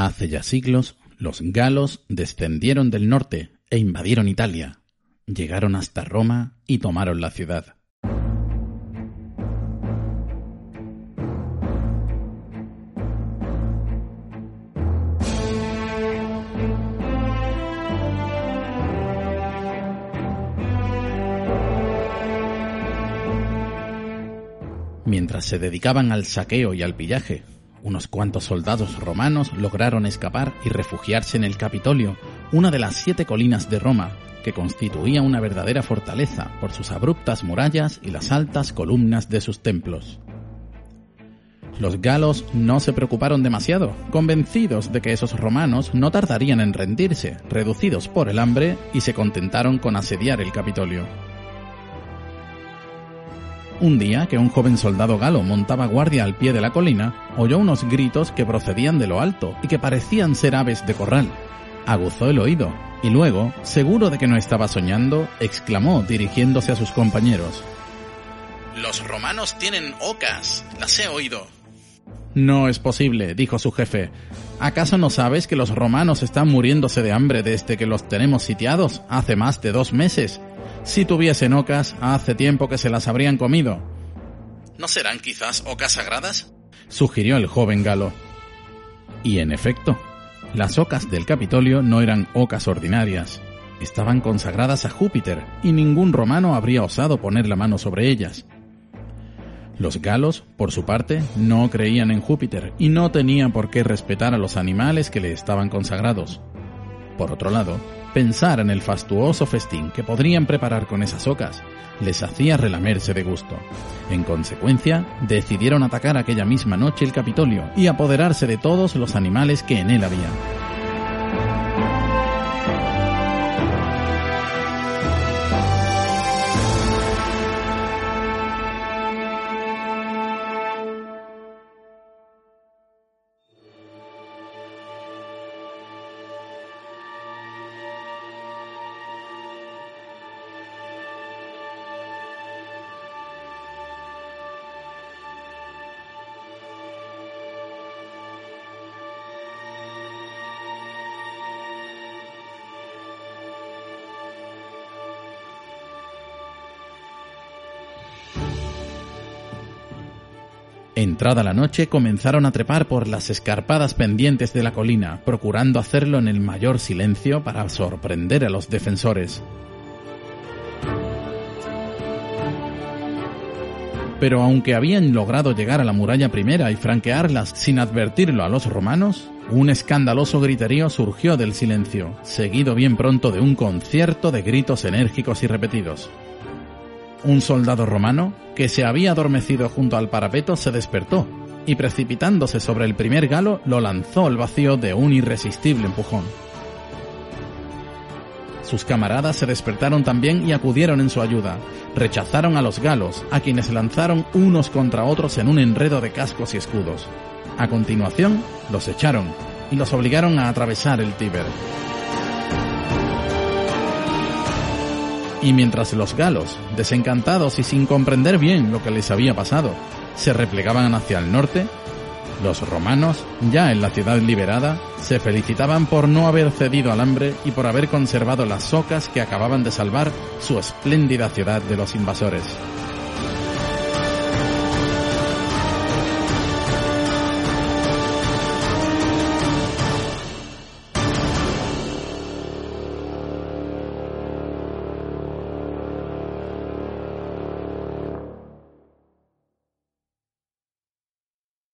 Hace ya siglos, los galos descendieron del norte e invadieron Italia. Llegaron hasta Roma y tomaron la ciudad. Mientras se dedicaban al saqueo y al pillaje, unos cuantos soldados romanos lograron escapar y refugiarse en el Capitolio, una de las siete colinas de Roma, que constituía una verdadera fortaleza por sus abruptas murallas y las altas columnas de sus templos. Los galos no se preocuparon demasiado, convencidos de que esos romanos no tardarían en rendirse, reducidos por el hambre, y se contentaron con asediar el Capitolio. Un día que un joven soldado galo montaba guardia al pie de la colina, oyó unos gritos que procedían de lo alto y que parecían ser aves de corral. Aguzó el oído y luego, seguro de que no estaba soñando, exclamó dirigiéndose a sus compañeros. Los romanos tienen ocas, las he oído. No es posible, dijo su jefe. ¿Acaso no sabes que los romanos están muriéndose de hambre desde que los tenemos sitiados hace más de dos meses? Si tuviesen ocas, hace tiempo que se las habrían comido. ¿No serán quizás ocas sagradas? sugirió el joven galo. Y en efecto, las ocas del Capitolio no eran ocas ordinarias. Estaban consagradas a Júpiter y ningún romano habría osado poner la mano sobre ellas. Los galos, por su parte, no creían en Júpiter y no tenían por qué respetar a los animales que le estaban consagrados. Por otro lado, pensar en el fastuoso festín que podrían preparar con esas ocas les hacía relamerse de gusto. En consecuencia, decidieron atacar aquella misma noche el Capitolio y apoderarse de todos los animales que en él había. Entrada la noche, comenzaron a trepar por las escarpadas pendientes de la colina, procurando hacerlo en el mayor silencio para sorprender a los defensores. Pero aunque habían logrado llegar a la muralla primera y franquearlas sin advertirlo a los romanos, un escandaloso griterío surgió del silencio, seguido bien pronto de un concierto de gritos enérgicos y repetidos. Un soldado romano, que se había adormecido junto al parapeto, se despertó y precipitándose sobre el primer galo lo lanzó al vacío de un irresistible empujón. Sus camaradas se despertaron también y acudieron en su ayuda. Rechazaron a los galos, a quienes lanzaron unos contra otros en un enredo de cascos y escudos. A continuación, los echaron y los obligaron a atravesar el Tíber. Y mientras los galos, desencantados y sin comprender bien lo que les había pasado, se replegaban hacia el norte, los romanos, ya en la ciudad liberada, se felicitaban por no haber cedido al hambre y por haber conservado las socas que acababan de salvar su espléndida ciudad de los invasores.